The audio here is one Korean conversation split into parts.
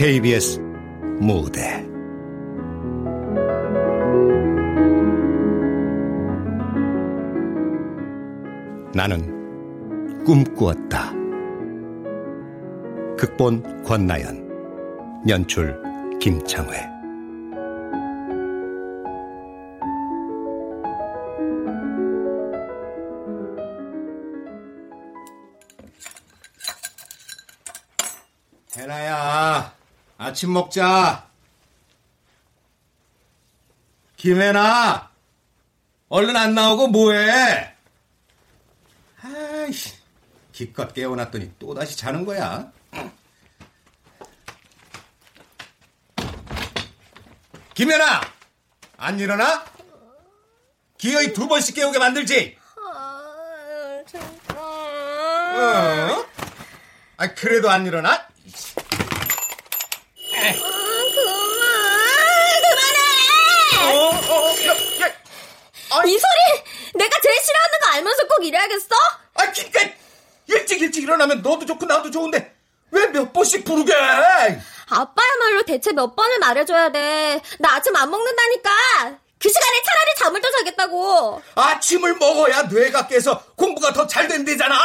KBS 무대 나는 꿈꾸었다. 극본 권나연, 연출 김창회. 아침 먹자. 김혜나, 얼른 안 나오고 뭐해? 아이씨, 기껏 깨워놨더니 또다시 자는 거야. 김연아! 안 일어나? 기어이 두 번씩 깨우게 만들지? 아. 어? 아, 그래도 안 일어나? 아, 그만! 그만해! 어, 어, 야, 야. 이 소리! 내가 제일 싫어하는 거 알면서 꼭 이래야겠어? 아, 그니까 일찍 일찍 일어나면 너도 좋고 나도 좋은데 왜 몇 번씩 부르게? 아빠야말로 대체 몇 번을 말해줘야 돼. 나 아침 안 먹는다니까. 그 시간에 차라리 잠을 더 자겠다고. 아침을 먹어야 뇌가 깨서 공부가 더 잘 된대잖아.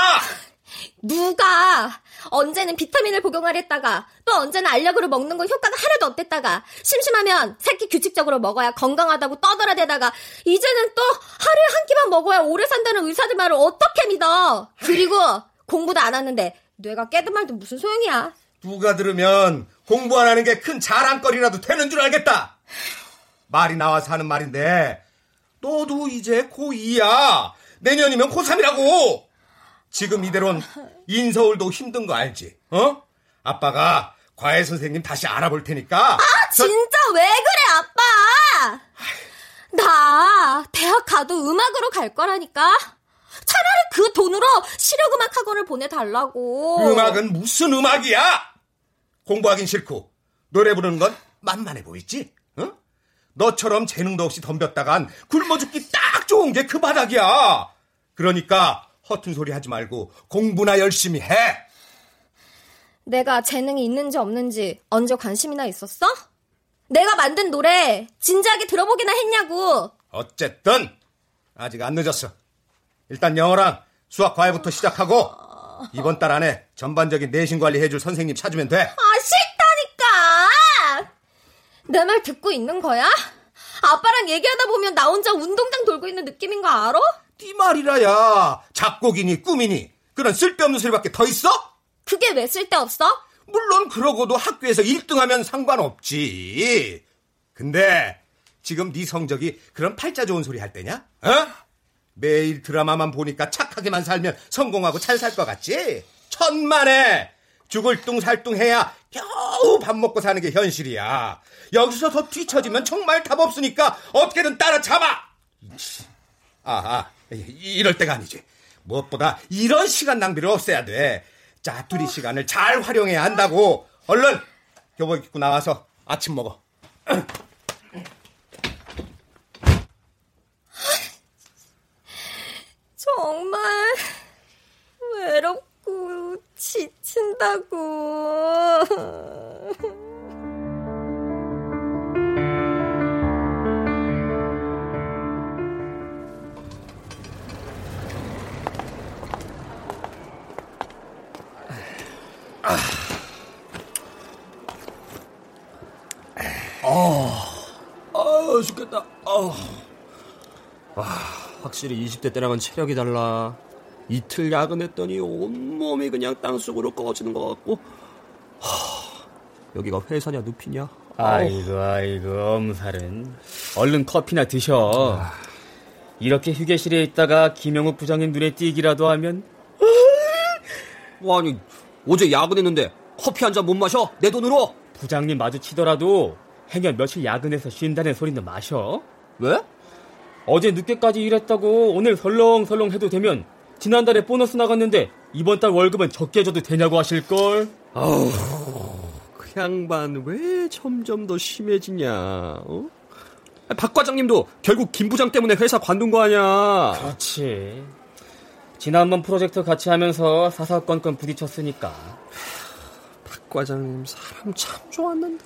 누가 언제는 비타민을 복용하랬다가 또 언제는 알약으로 먹는 건 효과가 하나도 없댔다가 심심하면 새끼 규칙적으로 먹어야 건강하다고 떠들어대다가 이제는 또 하루에 한 끼만 먹어야 오래 산다는 의사들 말을 어떻게 믿어? 그리고 공부도 안 하는데 뇌가 깨든 말도 무슨 소용이야? 누가 들으면 공부 안 하는 게 큰 자랑거리라도 되는 줄 알겠다. 말이 나와서 하는 말인데 너도 이제 고2야. 내년이면 고3이라고. 지금 이대로는 인서울도 힘든 거 알지? 어? 아빠가 과외 선생님 다시 알아볼 테니까. 아, 진짜 저... 왜 그래, 아빠? 나 대학 가도 음악으로 갈 거라니까. 차라리 그 돈으로 실용음악 학원을 보내달라고. 음악은 무슨 음악이야? 공부하긴 싫고 노래 부르는 건 만만해 보이지? 어? 너처럼 재능도 없이 덤볐다간 굶어 죽기 딱 좋은 게 그 바닥이야. 그러니까 허튼 소리 하지 말고 공부나 열심히 해. 내가 재능이 있는지 없는지 언제 관심이나 있었어? 내가 만든 노래 진지하게 들어보기나 했냐고. 어쨌든 아직 안 늦었어. 일단 영어랑 수학 과외부터 시작하고 이번 달 안에 전반적인 내신 관리 해줄 선생님 찾으면 돼. 아 싫다니까. 내 말 듣고 있는 거야? 아빠랑 얘기하다 보면 나 혼자 운동장 돌고 있는 느낌인 거 알아? 네 말이라야. 작곡이니 꿈이니 그런 쓸데없는 소리밖에 더 있어? 그게 왜 쓸데없어? 물론 그러고도 학교에서 1등하면 상관없지. 근데 지금 네 성적이 그런 팔자 좋은 소리 할 때냐? 어? 매일 드라마만 보니까 착하게만 살면 성공하고 잘 살 것 같지? 천만에 죽을 뚱살뚱 해야 겨우 밥 먹고 사는 게 현실이야. 여기서 더 뒤처지면 정말 답 없으니까 어떻게든 따라잡아. 아, 아, 이럴 때가 아니지. 무엇보다 이런 시간 낭비를 없애야 돼. 짜투리 시간을 잘 활용해야 한다고. 얼른 교복 입고 나와서 아침 먹어. 정말 외롭고 지친다고. 아, 아 죽겠다. 아, 와, 확실히 20대 때랑은 체력이 달라. 이틀 야근했더니 온몸이 그냥 땅속으로 꺼지는 것 같고. 하, 여기가 회사냐 눕히냐? 아이고 아이고 엄살은 얼른 커피나 드셔. 이렇게 휴게실에 있다가 김영욱 부장님 눈에 띄기라도 하면 아니, 어제 야근했는데 커피 한 잔 못 마셔? 내 돈으로? 부장님 마주치더라도 행여 며칠 야근해서 쉰다는 소리는 마셔. 왜? 어제 늦게까지 일했다고 오늘 설렁설렁 해도 되면 지난달에 보너스 나갔는데 이번 달 월급은 적게 줘도 되냐고 하실걸? 아우, 그 양반 왜 점점 더 심해지냐, 어? 박 과장님도 결국 김 부장 때문에 회사 관둔 거 아니야. 그렇지. 지난번 프로젝트 같이 하면서 사사건건 부딪혔으니까. 박 과장님 사람 참 좋았는데.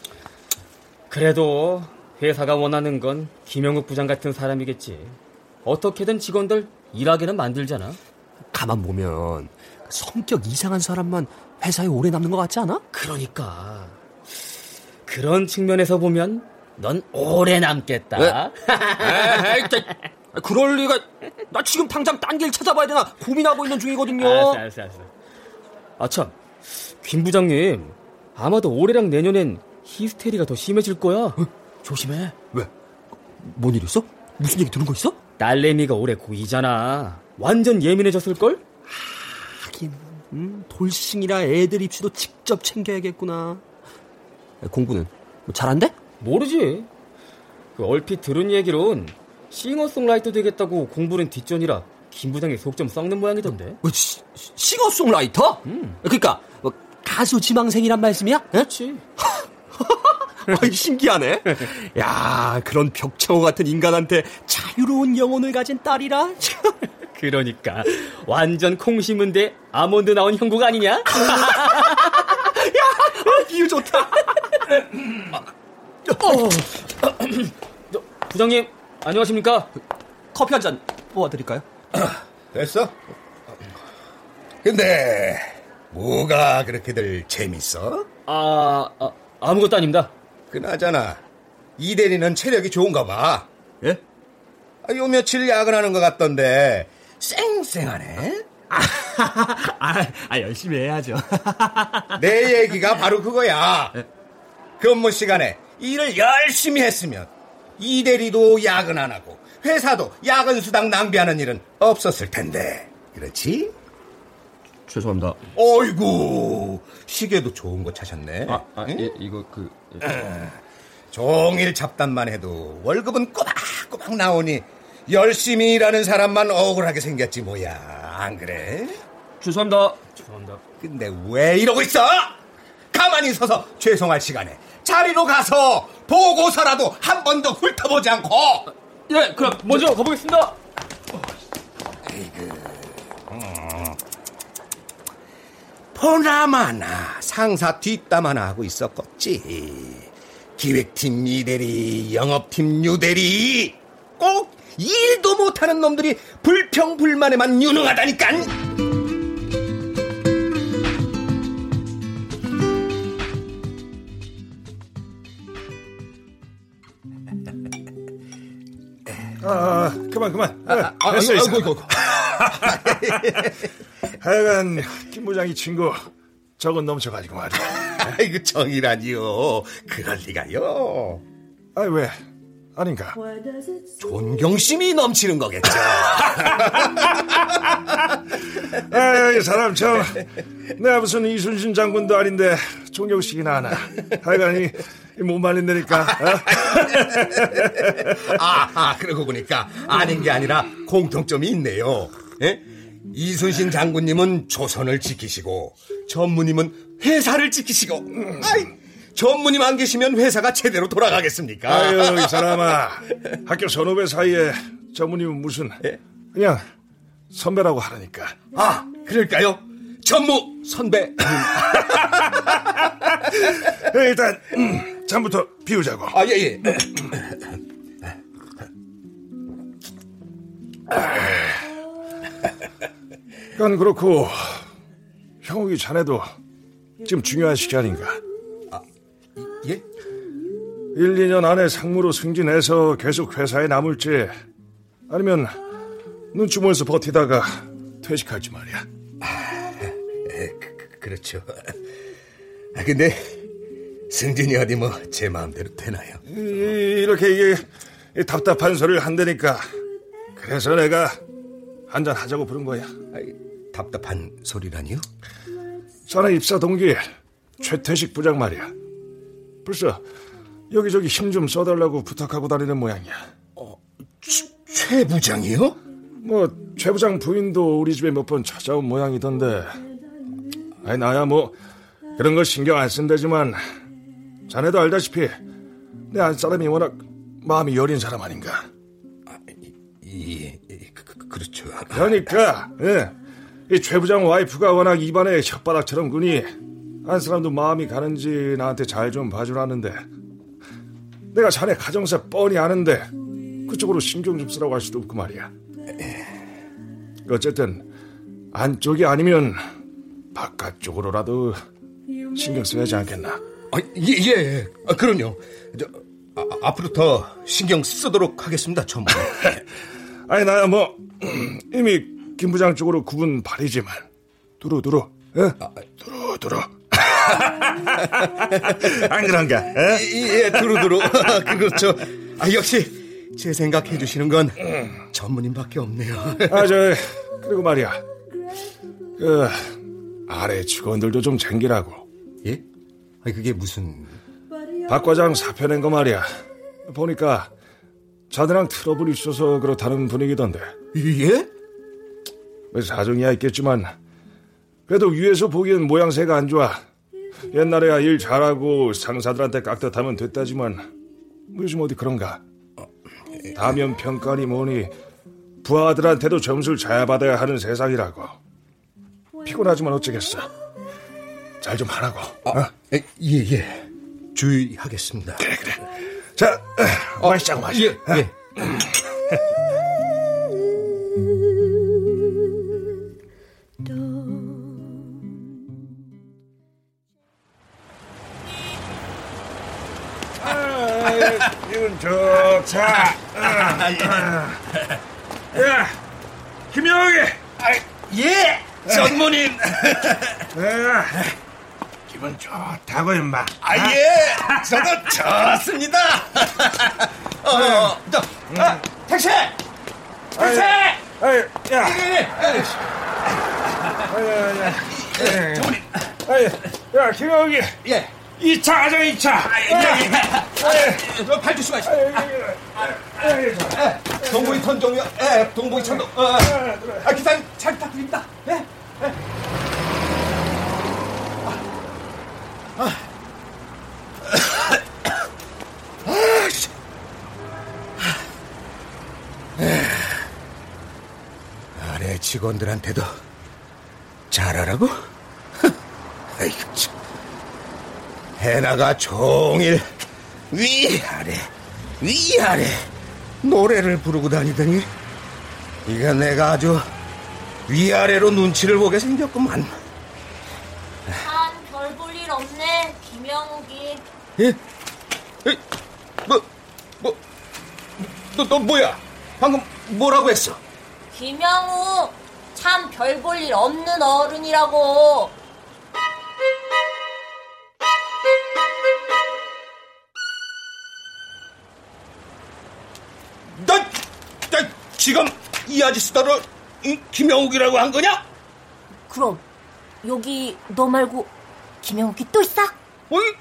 그래도 회사가 원하는 건 김영욱 부장 같은 사람이겠지. 어떻게든 직원들 일하게는 만들잖아. 가만 보면 성격 이상한 사람만 회사에 오래 남는 것 같지 않아? 그러니까 그런 측면에서 보면 넌 오래 남겠다. 그럴 리가. 나 지금 당장 딴 길 찾아봐야 되나 고민하고 있는 중이거든요. 알았어, 알았어, 알았어. 아 참, 김 부장님 아마도 올해랑 내년엔 히스테리가 더 심해질 거야. 어? 조심해. 왜? 뭔 일 있어? 무슨 얘기 들은 거 있어? 딸내미가 올해 고2잖아. 완전 예민해졌을걸? 하긴, 음, 돌싱이라 애들 입시도 직접 챙겨야겠구나. 공부는 뭐 잘한대? 모르지. 그 얼핏 들은 얘기론 싱어송라이터 되겠다고 공부는 뒷전이라 김 부장이 속 좀 썩는 모양이던데. 뭐, 시, 싱어송라이터? 음. 그러니까 뭐, 가수 지망생이란 말씀이야? 그렇지. 아이, 신기하네. 야, 그런 벽창호 같은 인간한테 자유로운 영혼을 가진 딸이라. 그러니까 완전 콩 심은 데 아몬드 나온 형국 아니냐? 야, 비유 좋다. 어. 부장님 안녕하십니까? 커피 한 잔 뽑아드릴까요? 됐어? 근데 뭐가 그렇게들 재밌어? 아, 아 아무것도 아닙니다. 그나저나 이 대리는 체력이 좋은가 봐. 예? 아, 요 며칠 야근하는 것 같던데 쌩쌩하네. 아, 아, 열심히 해야죠. 내 얘기가 바로 그거야. 근무 시간에 일을 열심히 했으면 이 대리도 야근 안 하고 회사도 야근 수당 낭비하는 일은 없었을 텐데. 그렇지? 죄송합니다. 어이구 시계도 좋은 거 차셨네. 아, 아 응? 예, 이거 그. 예. 종일 잡담만 해도 월급은 꼬박꼬박 나오니 열심히 일하는 사람만 억울하게 생겼지 뭐야. 안 그래? 죄송합니다. 죄송합니다. 근데 왜 이러고 있어? 가만히 서서 죄송할 시간에 자리로 가서 보고서라도 한 번 더 훑어보지 않고 예, 그럼 먼저 가보겠습니다. 보나마나 상사 뒷담화나 하고 있었겠지. 기획팀 이대리, 영업팀 유대리, 꼭 일도 못하는 놈들이 불평불만에만 유능하다니깐. 아, 그만, 그만. 아, 아, 됐어, 아이고. 아이고, 하여간, 김 부장이 친구, 저건 넘쳐가지고 말이야. 아이고 정이라니요. 그럴 리가요. 아, 왜? 아닌가? 존경심이 넘치는 거겠죠. 아, 이 사람 참. 내가 무슨 이순신 장군도 아닌데, 존경식이나 하나. 하여간, 이, 이못 말린다니까. 어? 아, 아, 그러고 보니까 아닌 게 아니라 공통점이 있네요. 예? 이순신 장군님은 조선을 지키시고 전무님은 회사를 지키시고 아이, 전무님 안 계시면 회사가 제대로 돌아가겠습니까? 아유, 이 사람아. 학교 선후배 사이에 전무님은 무슨, 예? 그냥 선배라고 하라니까. 아, 그럴까요? 전무 선배. 일단, 음, 잠부터 비우자고. 아, 예, 예. 그건 그렇고, 형욱이 자네도 지금 중요한 시기 아닌가? 예? 1, 2년 안에 상무로 승진해서 계속 회사에 남을지, 아니면 눈치 보면서 버티다가 퇴직할지 말이야. 예, 그, 그, 그렇죠. 아, 근데 승진이 어디 뭐 제 마음대로 되나요? 이, 이렇게 이게 이 답답한 소리를 한다니까. 그래서 내가 한 잔 하자고 부른 거야. 아이, 답답한 소리라니요? 자네 입사 동기 최태식 부장 말이야. 벌써 여기저기 힘 좀 써달라고 부탁하고 다니는 모양이야. 최 부장이요? 뭐 최 부장 부인도 우리 집에 몇 번 찾아온 모양이던데. 아니 나야 뭐 그런 거 신경 안 쓴다지만 자네도 알다시피 내 안사람이 워낙 마음이 여린 사람 아닌가. 예, 예, 그, 그, 그렇죠. 그러니까 예. 이최 부장 와이프가 워낙 입안에 혓바닥처럼 군이 한 사람도 마음이 가는지 나한테 잘 좀 봐주라는데 내가 자네 가정사 뻔히 아는데 그쪽으로 신경 좀 쓰라고 할 수도 없고 말이야. 어쨌든 안쪽이 아니면 바깥쪽으로라도 신경 써야지 않겠나. 아, 예, 예. 아, 그럼요. 저, 아, 앞으로 더 신경 쓰도록 하겠습니다, 전부. 아니 나야 뭐 이미 김 부장 쪽으로 구분 발이지만 두루두루 예? 두루두루 안 그런가? 예? 예, 두루두루. 그렇죠. 아, 역시 제 생각해 주시는 건 전무님밖에 없네요. 아 저 그리고 말이야 그 아래 직원들도 좀 챙기라고 예? 아, 그게 무슨... 박 과장 사표 낸 거 말이야 보니까 자네랑 트러블이 있어서 그렇다는 분위기던데 예? 뭐 사정이야 있겠지만 그래도 위에서 보기엔 모양새가 안 좋아 옛날에야 일 잘하고 상사들한테 깍듯하면 됐다지만 뭐 요즘 어디 그런가 다면 평가니 뭐니 부하들한테도 점수를 잘 받아야 하는 세상이라고 피곤하지만 어쩌겠어 잘 좀 하라고 어? 예, 예. 주의하겠습니다. 그래 그래 자 어, 마시자고 마시 예, 예. 기분 좋다 야 김영희 예! 전무님! 야, 기분 좋다고 임마 아, 예! 저도 좋습니다! 어, 저, 아, 택시! 택시! 아이, 야, 전무님! 아이, 야, 김영희 예. 2차 가자 2차 예, 저 발주시 마시오. 동부이 천정이요. 예, 동부이 천동. 어, 아, 기사님 잘 부탁드립니다. 예. 아, 씨. 아래 직원들한테도 잘하라고? 아이고 참. 해나가 종일 위아래 위아래 노래를 부르고 다니더니 이거 내가 아주 위아래로 눈치를 보게 생겼구만 한별 볼 일 없네, 김영욱이. 예? 에? 뭐, 뭐, 너, 너 뭐야? 방금 뭐라고 했어? 김영욱, 참 별 볼 일 없는 어른이라고. 지금 이 아저씨 따로 이 김영욱이라고 한 거냐? 그럼, 여기 너 말고 김영욱이 또 있어? 어이?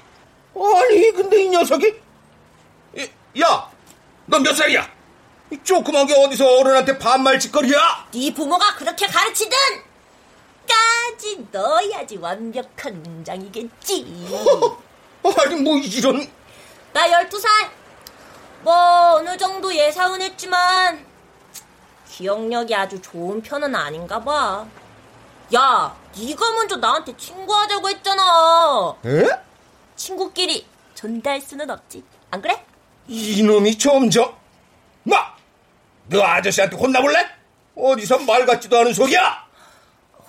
아니, 근데 이 녀석이? 이, 야, 너몇 살이야? 이 조그만 게 어디서 어른한테 반말 짓거리야? 네 부모가 그렇게 가르치든 까지 넣어야지 완벽한 문장이겠지. 아니, 뭐 이런. 나 12살. 뭐 어느 정도 예사은 했지만 기억력이 아주 좋은 편은 아닌가 봐. 야, 네가 먼저 나한테 친구하자고 했잖아. 에? 친구끼리 전달 수는 없지. 안 그래? 이놈이 점점. 마! 너 아저씨한테 혼나볼래? 어디서 말 같지도 않은 소리야?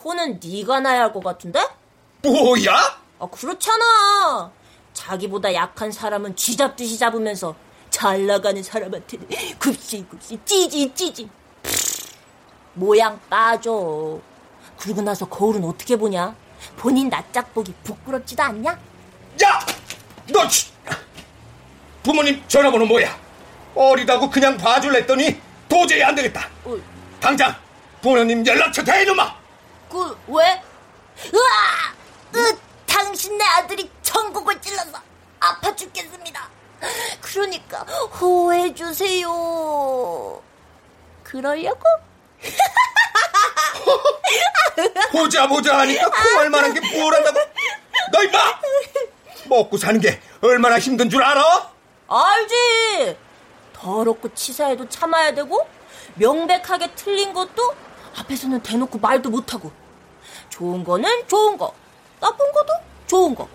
혼은 네가 나야 할 것 같은데? 뭐야? 아, 그렇잖아. 자기보다 약한 사람은 쥐 잡듯이 잡으면서 잘 나가는 사람한테는 굽시굽시 찌지 찌지. 모양 빠져. 그러고 나서 거울은 어떻게 보냐? 본인 낯짝 보기 부끄럽지도 않냐? 야! 너! 부모님 전화번호 뭐야? 어리다고 그냥 봐줄랬더니 도저히 안 되겠다. 어. 당장 부모님 연락처 대놈아! 그, 왜? 으아! 으, 당신네 아들이 천국을 찔러서 아파 죽겠습니다. 그러니까 호해주세요. 그러려고? 보자 보자 하니까 코할 만한 게뭘 한다고? 너 임마! 먹고 사는 게 얼마나 힘든 줄 알아? 알지. 더럽고 치사해도 참아야 되고 명백하게 틀린 것도 앞에서는 대놓고 말도 못하고 좋은 거는 좋은 거, 나쁜 것도 좋은 거.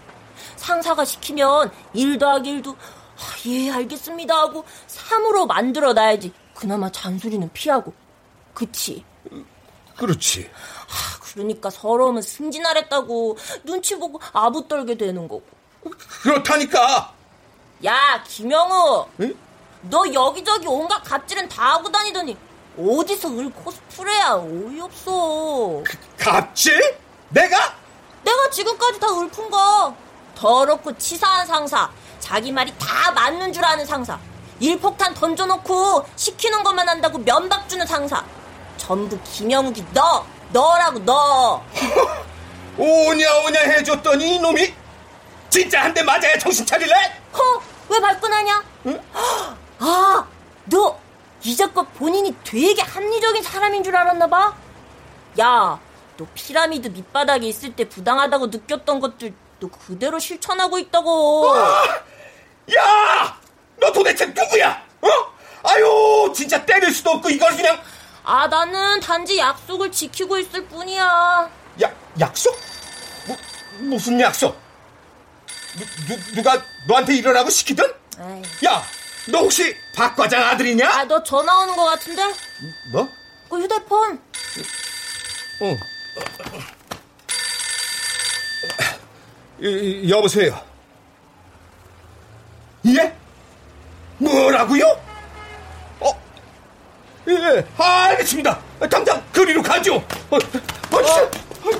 상사가 시키면 일 더하기 1도 아, 예 알겠습니다 하고 3으로 만들어 놔야지 그나마 잔소리는 피하고 그치? 그렇지. 아, 그러니까 서러우면 승진하랬다고 눈치 보고 아부 떨게 되는 거고 그렇다니까. 야 김영우 응? 너 여기저기 온갖 갑질은 다 하고 다니더니 어디서 을 코스프레야 어이없어 갑질? 내가? 내가 지금까지 다 읊은 거 더럽고 치사한 상사 자기 말이 다 맞는 줄 아는 상사 일폭탄 던져놓고 시키는 것만 한다고 면박 주는 상사 전부 김영욱이 너 너라고 너 오냐 오냐 해줬더니 이놈이 진짜 한 대 맞아야 정신 차릴래? 허? 왜 발끈하냐? 아, 너 이제껏 본인이 되게 합리적인 사람인 줄 알았나 봐? 야, 너 피라미드 밑바닥에 있을 때 부당하다고 느꼈던 것들 너 그대로 실천하고 있다고. 야! 너 도대체 누구야? 어? 아유 진짜 때릴 수도 없고 이걸 그냥 아, 나는 단지 약속을 지키고 있을 뿐이야. 야 약속? 뭐, 무슨 약속? 누, 누, 누가 너한테 일어나고 시키든? 에이. 야, 너 혹시 박 과장 아들이냐? 아, 너 전화 오는 것 같은데? 뭐? 그 휴대폰. 어. 여보세요. 예? 뭐라고요? 어? 예, 아, 알겠습니다. 당장 그리로 가죠. 어, 어, 어,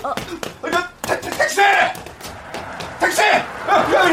어, 어, 택시! 택시! 야,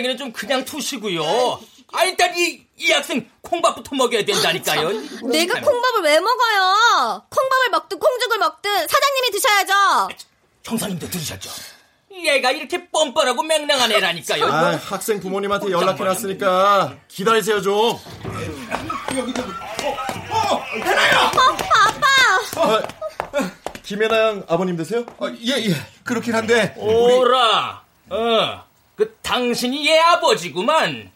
나부랭이는 좀 그냥 투시고요. 아, 일단 이, 이 학생 콩밥부터 먹여야 된다니까요. 내가 콩밥을 왜 먹어요? 콩밥을 먹든 콩죽을 먹든 사장님이 드셔야죠. 형사님도 들으셨죠? 얘가 이렇게 뻔뻔하고 맹랑한 애라니까요. 아, 학생 부모님한테 연락해놨으니까 기다리세요 좀. 아빠! 김혜나 양 아버님 되세요? 어, 예, 예. 그렇긴 한데. 오라, 어, 그 당신이 얘 아버지구만.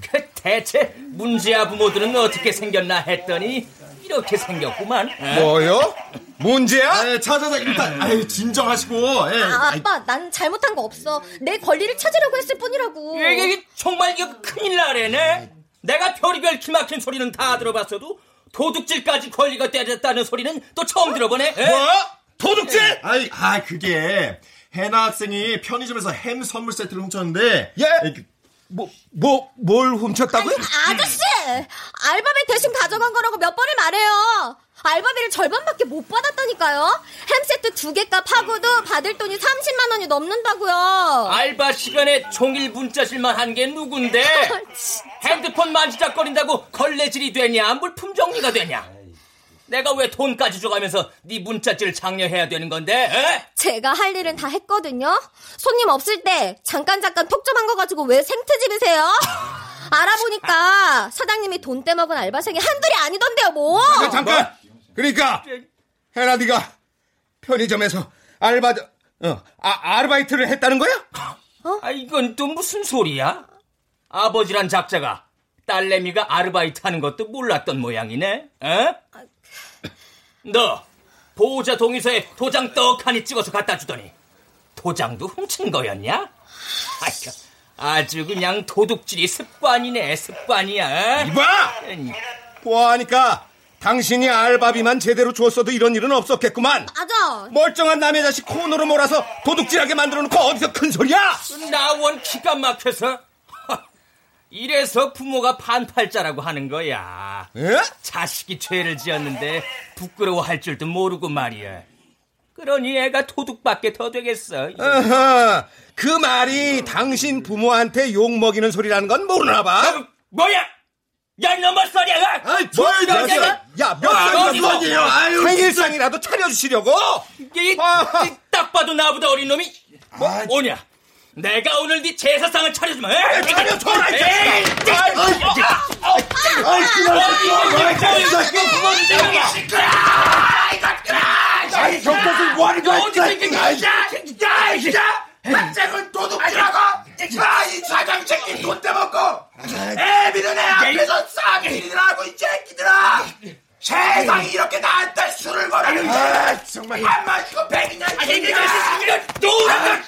그 대체 문제아 부모들은 어떻게 생겼나 했더니 이렇게 생겼구만. 어? 뭐요? 문제야? 아, 자자자 일단 아유 진정하시고. 예. 아, 아빠, 난 잘못한 거 없어. 내 권리를 찾으려고 했을 뿐이라고. 이게, 정말 이게 큰일 나래네. 내가 별이별 기막힌 소리는 다 들어봤어도 도둑질까지 권리가 떼졌다는 소리는 또 처음 들어보네. 에? 뭐? 도둑질? 아이, 아 그게 해나 학생이 편의점에서 햄 선물 세트를 훔쳤는데. 예? 그, 뭐, 뭐, 뭘 훔쳤다고요? 아저씨! 알바비 대신 가져간 거라고 몇 번을 말해요. 알바비를 절반밖에 못 받았다니까요. 햄 세트 두 개값 하고도 받을 돈이 30만 원이 넘는다고요. 알바 시간에 종일 문자질만 한 게 누군데? 핸드폰 만지작거린다고 걸레질이 되냐? 물품 정리가 되냐? 내가 왜 돈까지 줘가면서 네 문자질 장려해야 되는 건데? 에? 제가 할 일은 다 했거든요. 손님 없을 때 잠깐 잠깐 톡 좀 한 거 가지고 왜 생트집이세요? 알아보니까 사장님이 돈 떼먹은 알바생이 한둘이 아니던데요, 뭐. 잠깐, 잠깐. 그러니까 해나 네가 편의점에서 알바 어, 아, 아르바이트를 했다는 거야? 아, 이건 또 무슨 소리야? 아버지란 작자가 딸내미가 아르바이트 하는 것도 몰랐던 모양이네, 어? 너, 보호자 동의서에 도장 떡하니 찍어서 갖다 주더니, 도장도 훔친 거였냐? 아이고, 아주 그냥 도둑질이 습관이네, 습관이야. 이봐! 보아하니까 당신이 알바비만 제대로 줬어도 이런 일은 없었겠구만. 맞아. 멀쩡한 남의 자식 코너로 몰아서 도둑질하게 만들어 놓고 어디서 큰 소리야? 나원 기가 막혀서. 이래서 부모가 반팔자라고 하는 거야. 에? 자식이 죄를 지었는데 부끄러워할 줄도 모르고 말이야. 그러니 애가 도둑밖에 더 되겠어. 어허, 그 말이 당신 부모한테 욕 먹이는 소리라는 건 모르나 봐. 아, 뭐야? 야, 너몇 살이야? 아이, 뭘 살? 살이야? 야, 몇 아, 살이야? 아유, 생일상이라도 차려주시려고? 이, 아. 이, 딱 봐도 나보다 어린 놈이 뭐, 오냐? 내가 오늘 네 제사상을 차려주마. 차려줘라, 이 에이, 아이 정도들 뭐하는 거야 어디 생긴 진짜 진짜 진짜 반장은 도둑질하고 아이 사장 새끼 돈 떼먹고 애 미는 애 앞에서 싸게 일이라고 이 새끼들아 세상이 이렇게 나한테 술을 걸어는 아 정말 안 마시고 백이냐 이 새끼들아 노란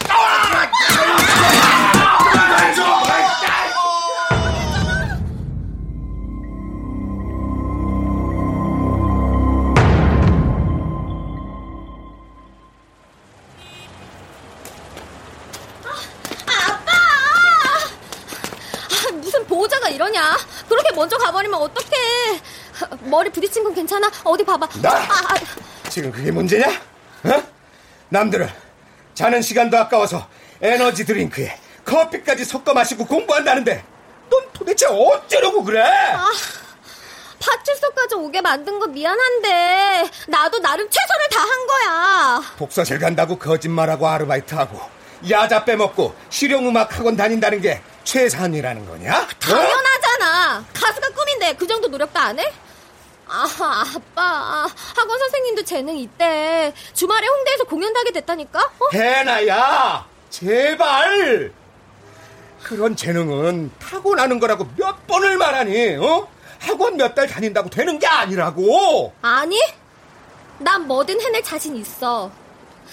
아, 무슨 보호자가 이러냐? 그렇게 먼저 가버리면 어떡해? 머리 부딪힌 건 괜찮아? 어디 봐봐. 나? 아, 아, 지금 그게 문제냐? 어? 남들은 자는 시간도 아까워서 에너지 드링크에 커피까지 섞어 마시고 공부한다는데 넌 도대체 어쩌려고 그래? 아, 파출소까지 오게 만든 거 미안한데 나도 나름 최선을 다한 거야. 독서실 간다고 거짓말하고 아르바이트하고 야자 빼먹고 실용음악 학원 다닌다는 게 최선이라는 거냐? 어? 당연하잖아. 가수가 꿈인데 그 정도 노력도 안 해? 아, 아빠. 학원 선생님도 재능 있대. 주말에 홍대에서 공연도 하게 됐다니까? 어? 해나야 제발 그런 재능은 타고나는 거라고 몇 번을 말하니 어? 학원 몇 달 다닌다고 되는 게 아니라고 아니? 난 뭐든 해낼 자신 있어.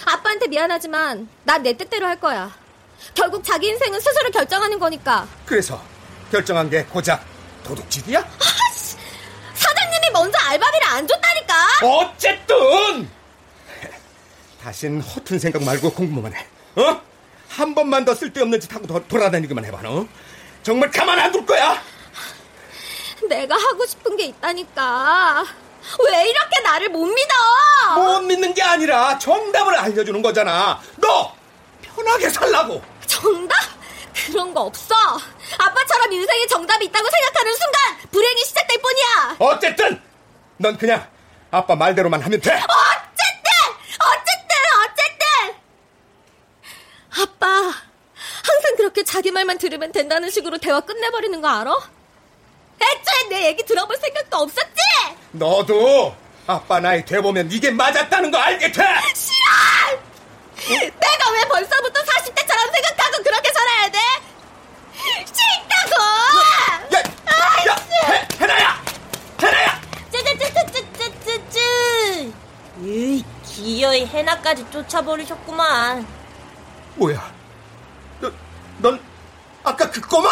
아빠한테 미안하지만 난 내 뜻대로 할 거야. 결국 자기 인생은 스스로 결정하는 거니까. 그래서 결정한 게 고작 도둑질이야? 아씨! 사장님이 먼저 알바비를 안 줬다니까! 어쨌든 다신 허튼 생각 말고 공부만 해 어? 한 번만 더 쓸데없는 짓 하고 더 돌아다니기만 해봐 너 정말 가만 안 둘 거야 내가 하고 싶은 게 있다니까. 왜 이렇게 나를 못 믿어? 못 믿는 게 아니라 정답을 알려주는 거잖아 너 편하게 살라고 정답? 그런 거 없어. 아빠처럼 인생에 정답이 있다고 생각하는 순간 불행이 시작될 뿐이야. 어쨌든 넌 그냥 아빠 말대로만 하면 돼 어쨌든! 어쨌든! 어쨌든! 아빠, 항상 그렇게 자기 말만 들으면 된다는 식으로 대화 끝내버리는 거 알아? 애초에 내 얘기 들어볼 생각도 없었지? 너도 아빠 나이 돼보면 이게 맞았다는 거 알게 돼 싫어! 내가 왜 벌써부터 40대처럼 생각하고 그렇게 살아야 돼? 싫다고! 야, 야, 해, 해나야! 해나야! 쯔쯔쯔쯔쯔쯔쯔 으이 기어이 해나까지 쫓아버리셨구만 뭐야? 너, 넌 아까 그 꼬마?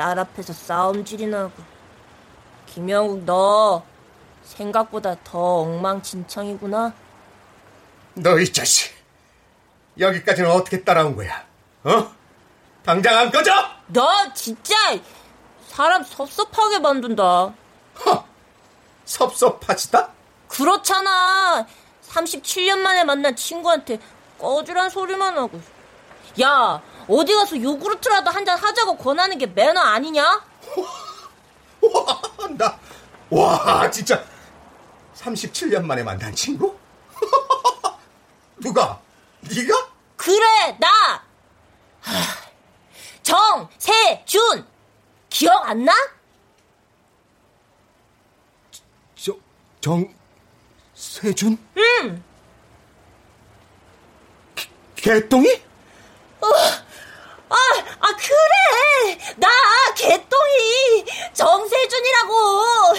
딸 앞에서 싸움질이나 하고 김영국 너 생각보다 더 엉망진창이구나 너 이 자식 여기까지는 어떻게 따라온 거야? 어? 당장 안 꺼져? 너 진짜 사람 섭섭하게 만든다 허, 섭섭하지다? 그렇잖아 37년 만에 만난 친구한테 꺼주란 소리만 하고 야 어디 가서 요구르트라도 한 잔 하자고 권하는 게 매너 아니냐? 와, 나, 와, 진짜 37년 만에 만난 친구? 누가? 네가? 그래 나 하, 저 정세 준 기억 안 나? 저, 정, 세준? 응. 개똥이? 어, 아, 아, 그래! 나, 개똥이! 정세준이라고!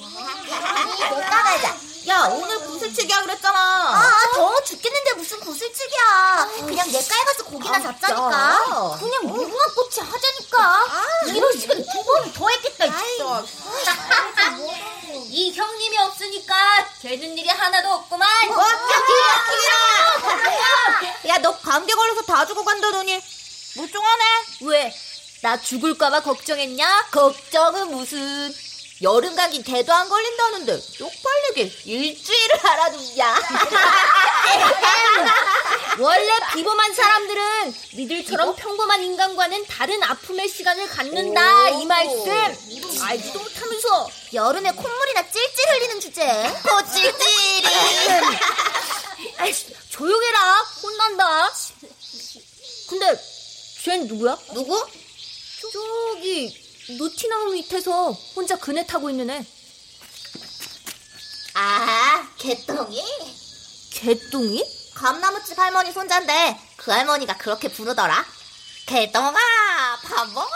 내가 가자. 야, 오늘 구슬치기야 그랬잖아. 아, 더워 죽겠는데 무슨 구슬치기야. 그냥 내과에 가서 고기나 아, 잡자니까. 그냥 무궁화 꽃이 하자니까. 이럴 시간 두번 더 했겠다, 진짜. 이 형님이 없으니까 되는 일이 하나도 없구만. 어? 야, 기라, 야, 너 감기 걸려서 다 죽어 간다더니 멀쩡하네. 왜? 나 죽을까봐 걱정했냐? 걱정은 무슨. 여름 감기 대도 안 걸린다는데 쪽팔리게 일주일을 알아두냐. 원래 비범한 사람들은 니들처럼 평범한 인간과는 다른 아픔의 시간을 갖는다 이 말씀 알지도 못하면서 여름에 콧물이나 찔찔 흘리는 주제. 코찔찔이. 아이씨, 조용해라 혼난다 근데 쟨 누구야? 누구? 저기 노티나무 밑에서 혼자 그네 타고 있는 애 아, 개똥이? 개똥이? 감나무집 할머니 손자인데 그 할머니가 그렇게 부르더라. 개똥아, 밥 먹어라.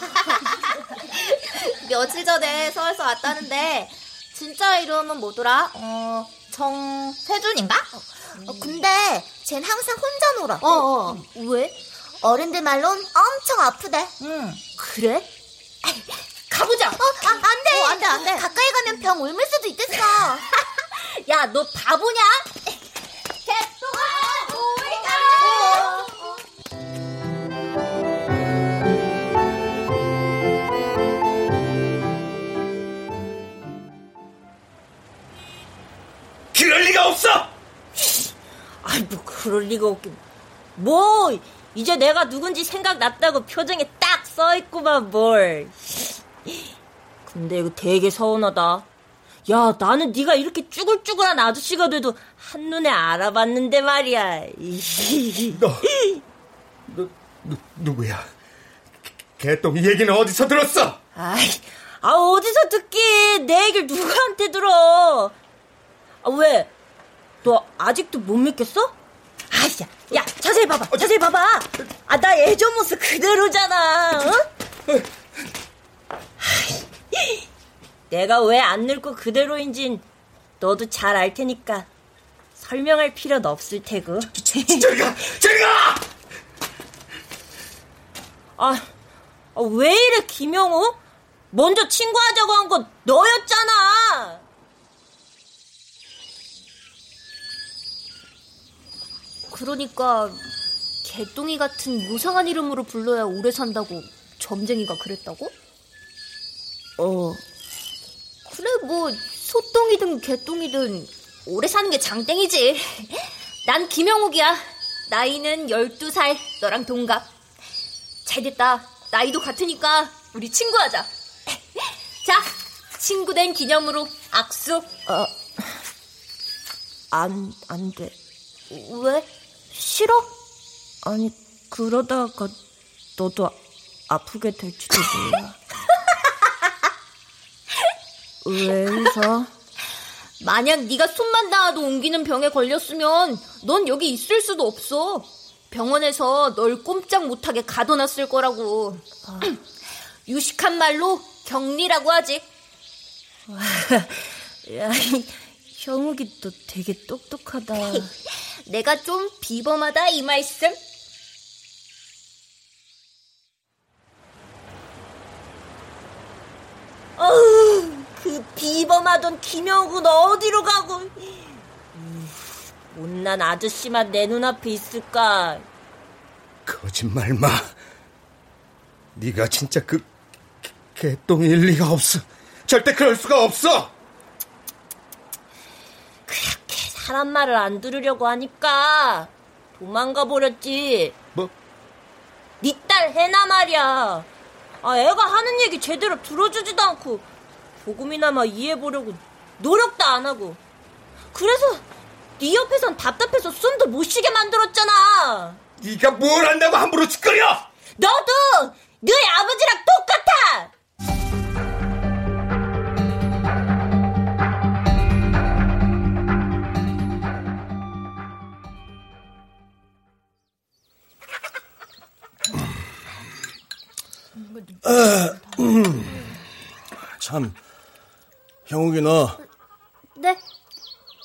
며칠 전에 서울서 왔다는데 진짜 이름은 뭐더라? 어, 정세준인가? 어, 근데 쟨 항상 혼자 놀아. 어, 어. 왜? 어른들 말론 엄청 아프대. 응. 그래? 가보자. 어, 아, 안 돼. 안 돼, 안 돼. 가까이 가면 병 옮을 수도 있겠어. 야, 너 바보냐? 그럴 리가 없어! 아이, 뭐, 그럴 리가 없긴. 뭐, 이제 내가 누군지 생각났다고 표정에 딱 써있구만, 뭘. 근데 이거 되게 서운하다. 야, 나는 네가 이렇게 쭈글쭈글한 아저씨가 돼도 한눈에 알아봤는데 말이야. 너, 너, 누, 누구야? 개똥이 얘기는 어디서 들었어? 아이, 아, 어디서 듣기? 내 얘기를 누구한테 들어? 아, 왜? 너 아직도 못 믿겠어? 아이씨, 야, 자세히 봐봐, 자세히 봐봐. 아, 나 예전 모습 그대로잖아, 어? 아이, 내가 왜 안 늙고 그대로인진 너도 잘 알 테니까 설명할 필요는 없을 테고. 저리가! 저리가! 아, 아, 왜 이래, 김영우? 먼저 친구하자고 한 건 너였잖아. 그러니까 개똥이 같은 요상한 이름으로 불러야 오래 산다고 점쟁이가 그랬다고? 어. 그래 뭐 소똥이든 개똥이든 오래 사는 게 장땡이지. 난 김영욱이야. 나이는 12살. 너랑 동갑. 잘 됐다. 나이도 같으니까 우리 친구하자. 자, 친구 된 기념으로 악수. 어, 안, 안 돼. 왜? 싫어? 아니, 그러다가 너도 아프게 될지도 몰라. 왜 웃어? 만약 네가 손만 닿아도 옮기는 병에 걸렸으면 넌 여기 있을 수도 없어. 병원에서 널 꼼짝 못하게 가둬놨을 거라고. 유식한 말로 격리라고 하지. 야, 형욱이 또 되게 똑똑하다. 내가 좀 비범하다 이 말씀? 어우, 그 비범하던 김영욱은 어디로 가고. 음, 못난 아저씨만 내 눈앞에 있을까. 거짓말 마. 네가 진짜 그 개- 개똥일 리가 없어. 절대 그럴 수가 없어. 그렇게 사람 말을 안 들으려고 하니까 도망가 버렸지. 뭐? 네 딸 해나 말이야. 아, 애가 하는 얘기 제대로 들어주지도 않고 조금이나마 이해해보려고 노력도 안 하고. 그래서 네 옆에선 답답해서 숨도 못 쉬게 만들었잖아. 네가 뭘 안다고 함부로 짓거려? 너도 너희 아버지랑 똑같아. 참, 형욱이 너 네?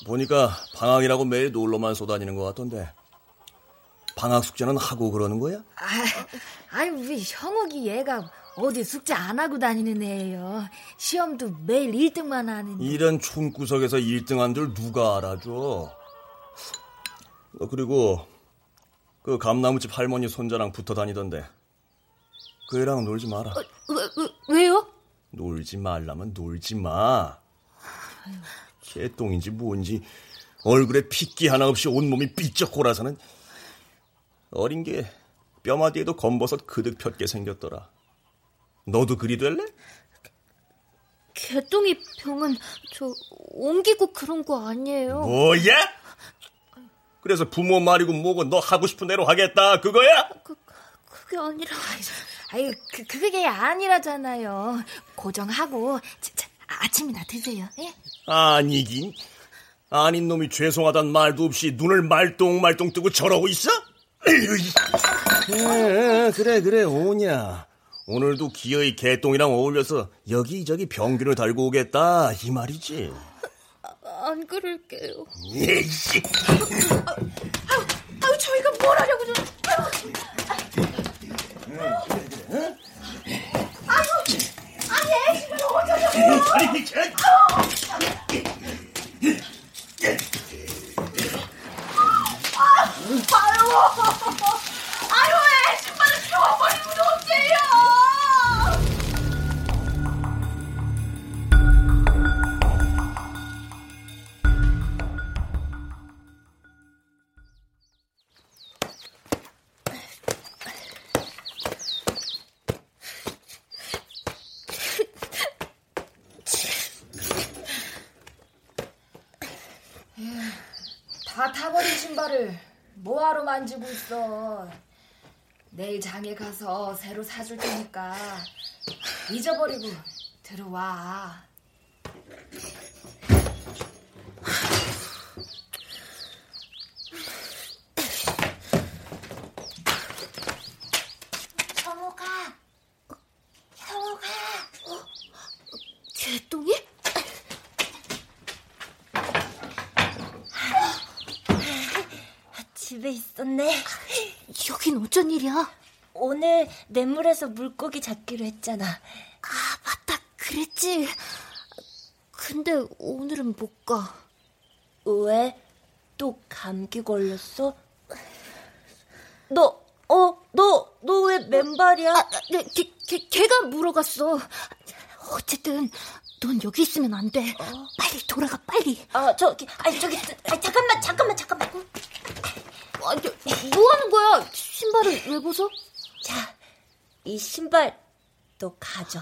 보니까 방학이라고 매일 놀러만 쏘다니는 것 같던데 방학 숙제는 하고 그러는 거야? 아, 아니 왜 형욱이 얘가 어디 숙제 안 하고 다니는 애예요. 시험도 매일 1등만 하는. 이런 촌구석에서 1등한 줄 누가 알아줘? 어, 그리고 그 감나무집 할머니 손자랑 붙어 다니던데 그 애랑 놀지 마라. 왜, 왜, 왜요? 놀지 말라면 놀지 마. 개똥인지 뭔지 얼굴에 핏기 하나 없이 온몸이 삐쩍 골아서는 어린 게 뼈마디에도 검버섯 그득 폈게 생겼더라. 너도 그리 될래? 개똥이 병은 저 옮기고 그런 거 아니에요. 뭐야? 그래서 부모 말이고 뭐고 너 하고 싶은 대로 하겠다 그거야? 그게 아니라 아유, 그, 그게 아니라잖아요. 고정하고 자, 자, 아침이나 드세요. 예? 아니긴 아닌 놈이 죄송하단 말도 없이 눈을 말똥말똥 뜨고 저러고 있어? 에, 그래 그래 오냐 오늘도 기어이 개똥이랑 어울려서 여기저기 병균을 달고 오겠다 이 말이지 안 그럴게요. 에이씨 아유, 저희가 뭘 하려고 좀. 아 니 미쳐 아유, 만지고 있어. 내일 장에 가서 새로 사줄 테니까 잊어버리고 들어와. 형욱아, 형욱아. 개똥이? 집에 있었네. 여긴 어쩐 일이야? 오늘 냇물에서 물고기 잡기로 했잖아. 아, 맞다. 그랬지. 근데 오늘은 못 가. 왜? 또 감기 걸렸어? 너, 어, 너, 너 왜 맨발이야? 아, 네, 걔, 걔, 걔가 물어갔어. 어쨌든 넌 여기 있으면 안 돼. 빨리 돌아가, 빨리. 아, 저기, 아니, 저기, 아니, 잠깐만, 잠깐만, 잠깐만. 아니, 뭐 하는 거야? 신발을 왜 벗어? 자, 이 신발 너 가져.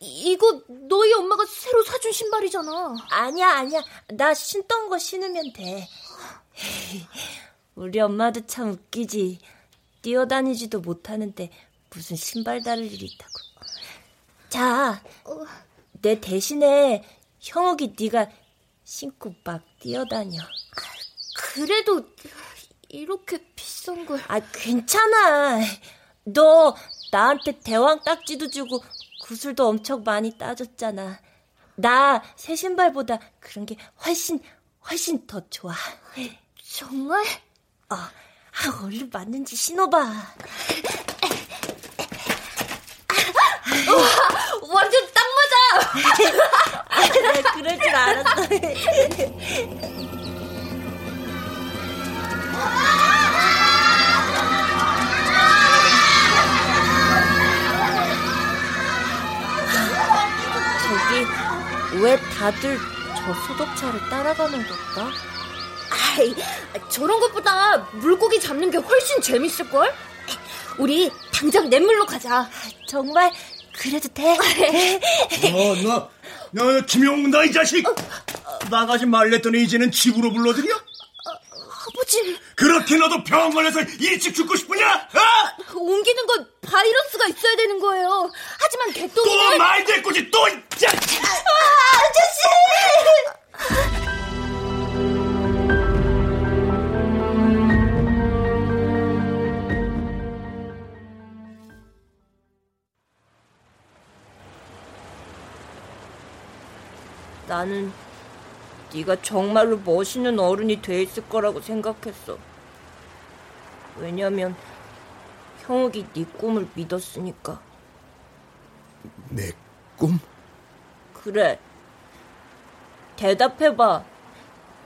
이거 너희 엄마가 새로 사준 신발이잖아. 아니야, 아니야. 나 신던 거 신으면 돼. 우리 엄마도 참 웃기지. 뛰어다니지도 못하는데 무슨 신발 다를 일이 있다고. 자, 내 대신에 형욱이 네가 신고 막 뛰어다녀. 그래도 이렇게 비싼 걸. 아, 괜찮아. 너 나한테 대왕 딱지도 주고 구슬도 엄청 많이 따줬잖아. 나 새 신발보다 그런 게 훨씬 훨씬 더 좋아. 정말? 어, 아, 얼른 맞는지 신어봐. 완전 딱 맞아. 내가 그럴 줄 알았어. 저기 왜 다들 저 소독차를 따라가는 걸까? 아이, 저런 것보다 물고기 잡는 게 훨씬 재밌을걸? 우리 당장 냇물로 가자. 정말 그래도 돼? 너, 너, 너, 김용다, 이 자식! 나가지 말랬더니 이제는 집으로 불러들여? 그렇게 너도 병 걸려서 일찍 죽고 싶으냐? 어? 옮기는 건 바이러스가 있어야 되는 거예요. 하지만 개똥이는 또 말도 했고지 또 야! 아, 아저씨! 나는 네가 정말로 멋있는 어른이 돼 있을 거라고 생각했어. 왜냐면 형욱이 네 꿈을 믿었으니까. 내 꿈? 그래. 대답해봐.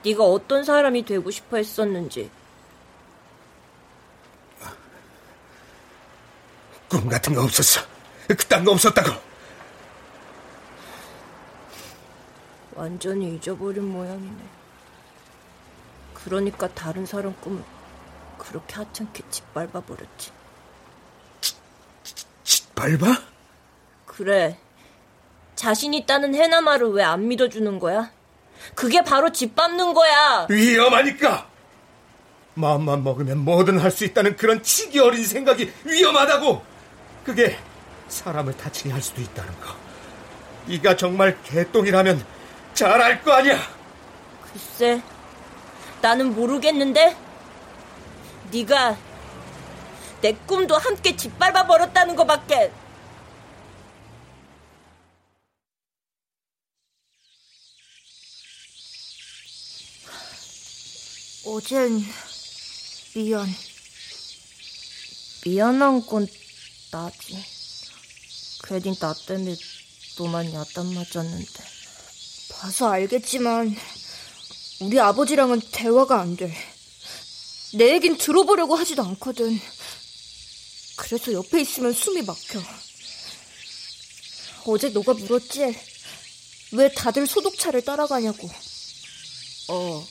네가 어떤 사람이 되고 싶어 했었는지. 꿈 같은 거 없었어. 그딴 거 없었다고. 완전히 잊어버린 모양이네. 그러니까 다른 사람 꿈을 그렇게 하찮게 짓밟아 버렸지. 짓밟아? 그래. 자신 있다는 해나마를 왜 안 믿어주는 거야? 그게 바로 짓밟는 거야. 위험하니까. 마음만 먹으면 뭐든 할 수 있다는 그런 치기 어린 생각이 위험하다고. 그게 사람을 다치게 할 수도 있다는 거. 네가 정말 개똥이라면 잘 알 거 아니야. 글쎄, 나는 모르겠는데 네가 내 꿈도 함께 짓밟아 버렸다는 거밖에. 어젠 미안. 미안한 건 나지. 괜히 나 때문에 너만 야단 맞았는데. 봐서 알겠지만 우리 아버지랑은 대화가 안 돼. 내 얘긴 들어보려고 하지도 않거든. 그래서 옆에 있으면 숨이 막혀. 어제 너가 물었지? 왜 다들 소독차를 따라가냐고. 어.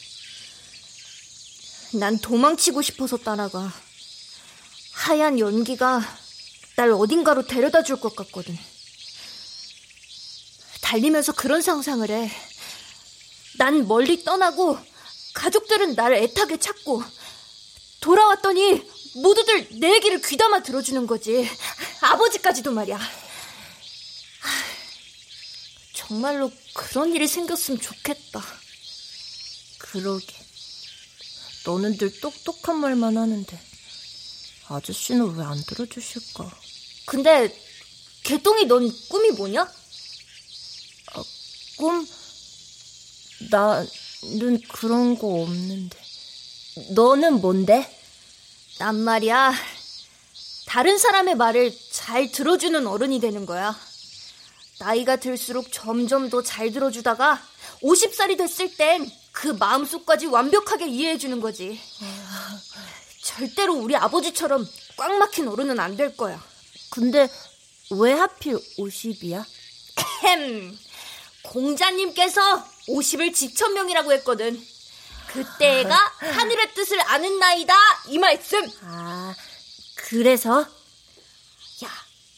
난 도망치고 싶어서 따라가. 하얀 연기가 날 어딘가로 데려다 줄 것 같거든. 달리면서 그런 상상을 해. 난 멀리 떠나고 가족들은 나를 애타게 찾고 돌아왔더니 모두들 내 얘기를 귀담아 들어주는 거지. 아버지까지도 말이야. 정말로 그런 일이 생겼으면 좋겠다. 그러게. 너는 늘 똑똑한 말만 하는데 아저씨는 왜 안 들어주실까? 근데 개똥이 넌 꿈이 뭐냐? 아, 꿈? 나는 그런 거 없는데. 너는 뭔데? 난 말이야. 다른 사람의 말을 잘 들어주는 어른이 되는 거야. 나이가 들수록 점점 더 잘 들어주다가 50살이 됐을 땐 그 마음속까지 완벽하게 이해해주는 거지. 절대로 우리 아버지처럼 꽉 막힌 어른은 안 될 거야. 근데 왜 하필 50이야? 햄. 공자님께서 50을 지천명이라고 했거든. 그때가 하늘의 뜻을 아는 나이다 이 말씀. 아, 그래서? 야,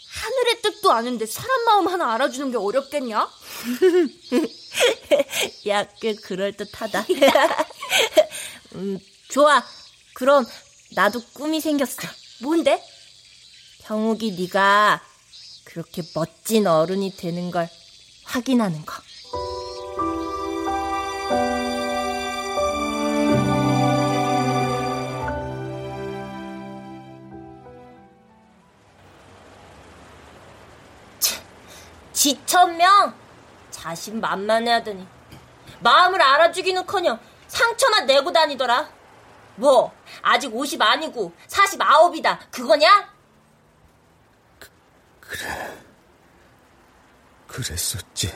하늘의 뜻도 아는데 사람 마음 하나 알아주는 게 어렵겠냐? 야, 꽤 그럴 듯하다. 음, 좋아. 그럼 나도 꿈이 생겼어. 뭔데? 형욱이 네가 그렇게 멋진 어른이 되는 걸 확인하는 거. 지천명 자신 만만해하더니 마음을 알아주기는커녕 상처만 내고 다니더라. 뭐 아직 50 아니고 49이다 그거냐? 그래. 그랬었지.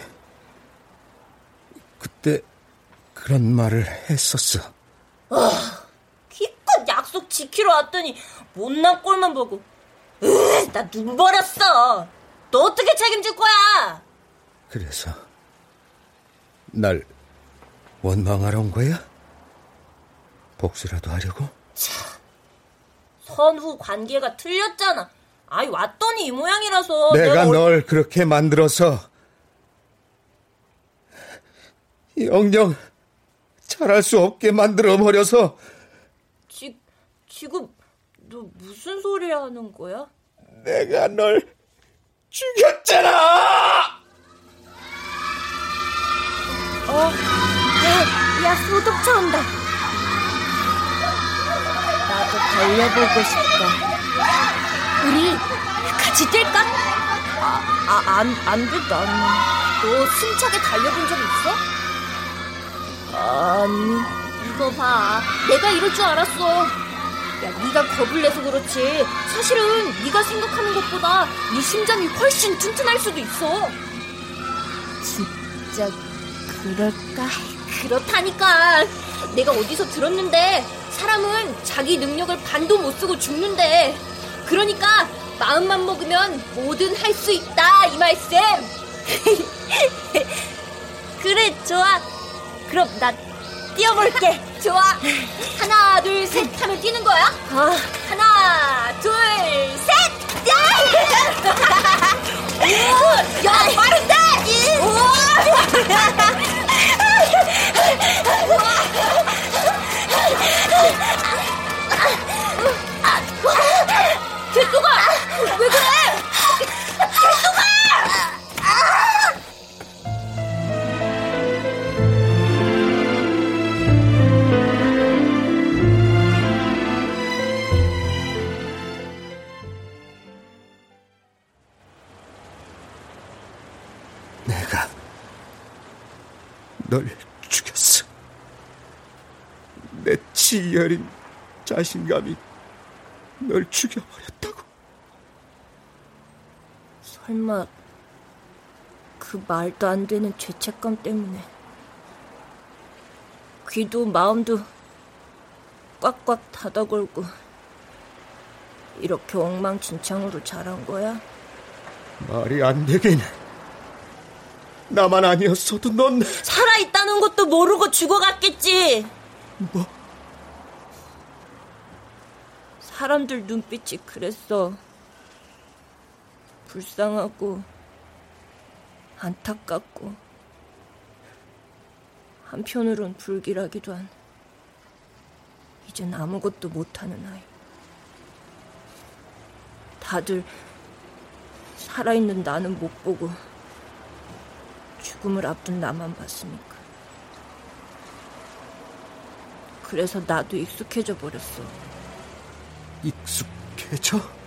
그때 그런 말을 했었어. 어, 기껏 약속 지키러 왔더니 못난 꼴만 보고 으, 나 눈버렸어. 너 어떻게 책임질 거야? 그래서 날 원망하러 온 거야? 복수라도 하려고? 선후 관계가 틀렸잖아. 아이 왔더니 이 모양이라서 내가, 내가 널 그렇게 만들어서 영영 잘할 수 없게 만들어 버려서 지, 지금 너 무슨 소리 하는 거야? 내가 널 죽였잖아! 어, 야, 야 소독차 온다. 나도 달려보고 싶다. 우리 같이 뛸까? 아, 아, 안, 안 돼, 나는. 너 숨차게 달려본 적 있어? 아니. 이거 봐. 내가 이럴 줄 알았어. 야, 네가 겁을 내서 그렇지. 사실은 네가 생각하는 것보다 네 심장이 훨씬 튼튼할 수도 있어. 진짜 그럴까? 그렇다니까. 내가 어디서 들었는데 사람은 자기 능력을 반도 못 쓰고 죽는데. 그러니까 마음만 먹으면 뭐든 할 수 있다 이 말씀. 그래 좋아. 그럼 나 뛰어볼게. 좋아. 하나 둘 셋 하면 뛰는 거야. 어. 하나 둘 셋. 야! 오, 야 빠른데. 개똥아 왜 그래? 개똥아! 내가 널 죽였어. 내 치열인 자신감이 널 죽여버렸다고. 설마 그 말도 안 되는 죄책감 때문에 귀도 마음도 꽉꽉 닫아걸고 이렇게 엉망진창으로 자란 거야? 말이 안 되긴. 나만 아니었어도 넌 살아있다는 것도 모르고 죽어갔겠지. 뭐? 사람들 눈빛이 그랬어. 불쌍하고 안타깝고 한편으론 불길하기도 한 이젠 아무것도 못하는 아이. 다들 살아있는 나는 못 보고 죽음을 앞둔 나만 봤으니까. 그래서 나도 익숙해져 버렸어. 익숙해져?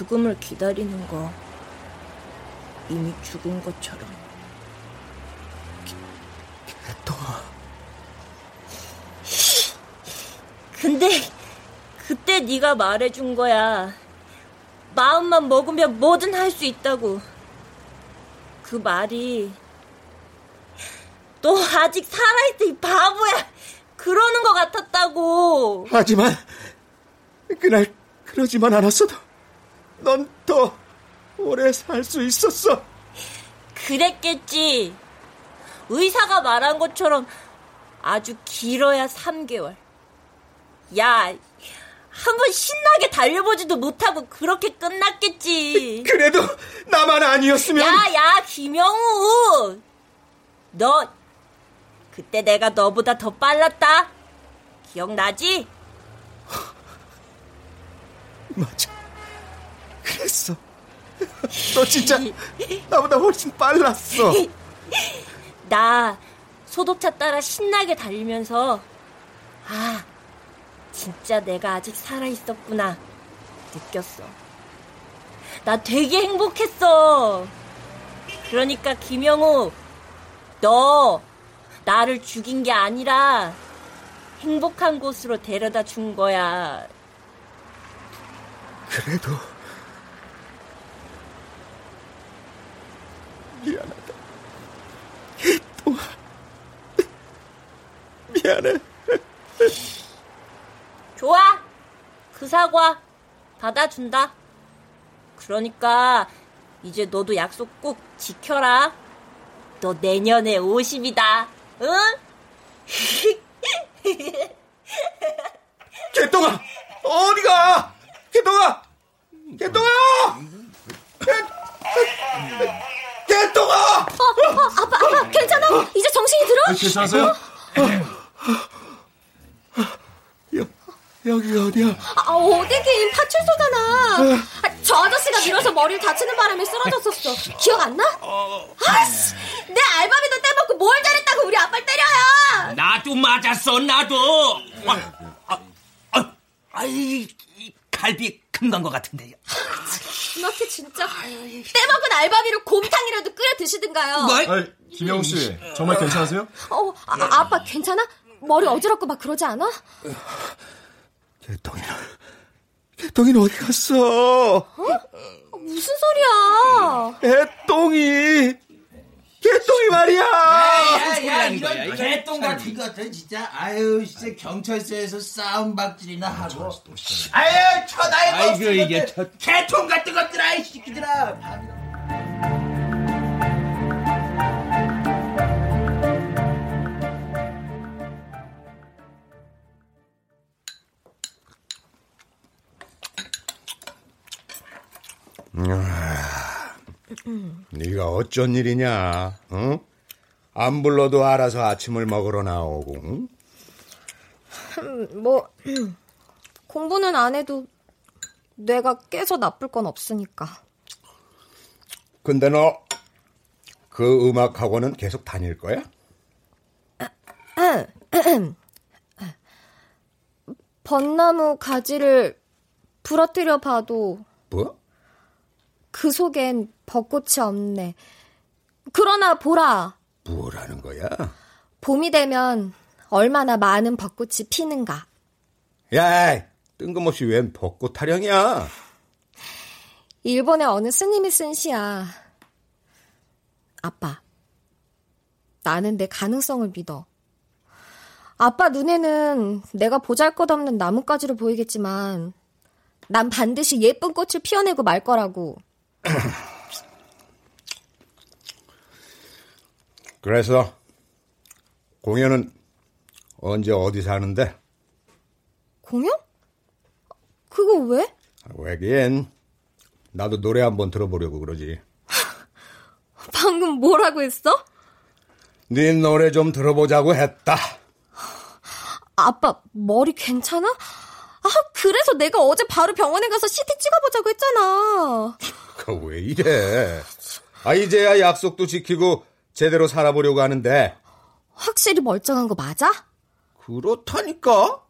죽음을 기다리는 거 이미 죽은 것처럼. 개똥아. 근데 그때 네가 말해준 거야. 마음만 먹으면 뭐든 할 수 있다고. 그 말이 너 아직 살아있어 이 바보야. 그러는 것 같았다고. 하지만 그날 그러지만 않았어도 넌 더 오래 살 수 있었어. 그랬겠지. 의사가 말한 것처럼 아주 길어야 3개월. 야, 한 번 신나게 달려보지도 못하고 그렇게 끝났겠지. 그래도 나만 아니었으면. 야, 야, 김영우. 너, 그때 내가 너보다 더 빨랐다. 기억나지? 맞아. 그랬어. 너 진짜 나보다 훨씬 빨랐어. 나 소독차 따라 신나게 달리면서 아 진짜 내가 아직 살아 있었구나 느꼈어. 나 되게 행복했어. 그러니까 김영우 너 나를 죽인 게 아니라 행복한 곳으로 데려다 준 거야. 그래도 미안하다. 또 미안해. 좋아. 그 사과 받아준다. 그러니까 이제 너도 약속 꼭 지켜라. 너 내년에 50이다. 응? 개똥아 어디가? 개똥아 개똥아 개똥아 어, 어, 아빠, 아빠, 괜찮아? 이제 정신이 들어? 괜찮으세요? 여, 여기 어디야? 아, 어디긴 파출소잖아. 아, 저 아저씨가 밀어서 머리를 다치는 바람에 쓰러졌었어. 기억 안 나? 아씨, 내 알바비도 떼먹고 뭘 잘했다고 우리 아빠를 때려요. 나도 맞았어, 나도. 아, 아, 아, 아이, 갈비 금간 것 같은데요. 이렇게 진짜 떼먹은 알바비로 곰탕이라도 끓여 드시든가요. 뭐? 아이, 김영우 씨, 정말 괜찮으세요? 어, 아, 아빠 괜찮아? 머리 어지럽고 막 그러지 않아? 개똥이는 개똥이는 어디 갔어? 어? 무슨 소리야? 개똥이 개똥이 말이야. 야, 야, 이런 개똥 같은 것들 진짜. 아유 진짜 경찰서에서 싸움 박질이나 하고. 아유 천하에 아이고, 이게 저... 개똥 같은 것들 아이 새끼들아 어쩐 일이냐? 응? 안 불러도 알아서 아침을 먹으러 나오고. 응? 음, 뭐 공부는 안 해도 뇌가 깨서 나쁠 건 없으니까. 근데 너 그 음악 학원은 계속 다닐 거야? 벚나무 가지를 부러뜨려 봐도 뭐? 그 속엔 벚꽃이 없네. 그러나 보라. 뭐라는 거야? 봄이 되면 얼마나 많은 벚꽃이 피는가. 야, 뜬금없이 웬 벚꽃 타령이야? 일본의 어느 스님이 쓴 시야. 아빠, 나는 내 가능성을 믿어. 아빠 눈에는 내가 보잘 것 없는 나뭇가지로 보이겠지만 난 반드시 예쁜 꽃을 피워내고 말 거라고. 그래서 공연은 언제 어디서 하는데? 공연? 그거 왜? 왜긴 나도 노래 한번 들어보려고 그러지. 방금 뭐라고 했어? 네 노래 좀 들어보자고 했다. 아빠 머리 괜찮아? 아 그래서 내가 어제 바로 병원에 가서 CT 찍어보자고 했잖아. 그왜 이래? 아 이제야 약속도 지키고 제대로 살아보려고 하는데. 확실히 멀쩡한 거 맞아? 그렇다니까.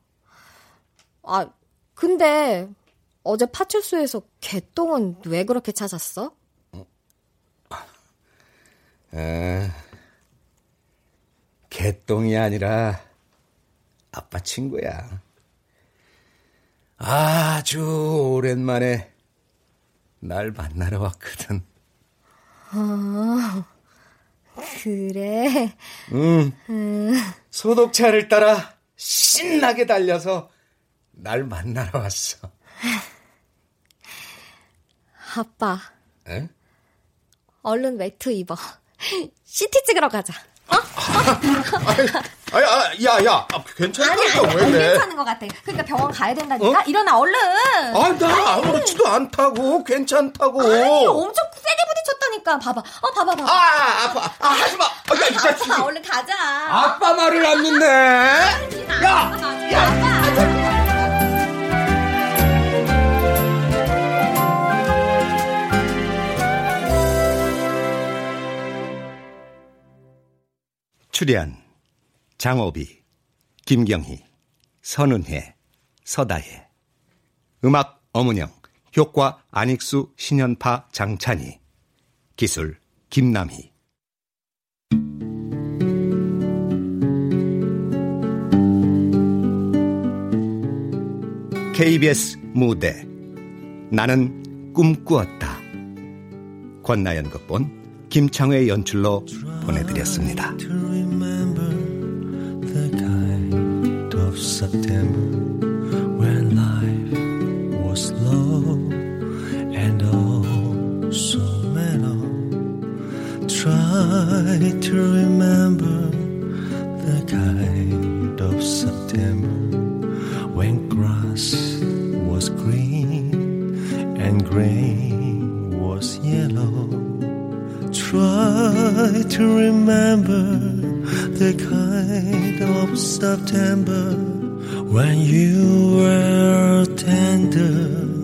아 근데 어제 파출소에서 개똥은 왜 그렇게 찾았어? 에, 개똥이 아니라 아빠 친구야. 아주 오랜만에 날 만나러 왔거든. 아, 그래. 응. 음. 소독차를 따라 신나게 달려서 날 만나러 왔어. 아빠. 에? 얼른 외투 입어. CT 찍으러 가자. 어? 아, 야, 야, 야, 아, 괜찮다니까 아니, 아니, 왜안 그래? 괜찮은 것 같아. 그러니까 병원 가야 된다니까. 어? 일어나, 얼른. 아, 나 아무렇지도 않다고, 괜찮다고. 아니, 엄청 세게 부딪혔다니까. 봐봐. 어, 봐봐, 봐봐. 아, 아파. 아, 하지 마. 아, 야, 이 자식이. 아빠, 얼른 가자. 아빠 말을 안 듣네. 야, 야, 출연 장호비, 김경희, 선은혜, 서다혜. 음악 엄은영, 효과 안익수, 신현파, 장찬희. 기술 김남희. KBS 무대. 나는 꿈꾸었다. 권나연 극본 김창회 연출로 보내드렸습니다. Of September when life was slow and oh so mellow. Try to remember the kind of September when grass was green and grain was yellow. Try to remember the kind of September when you were tender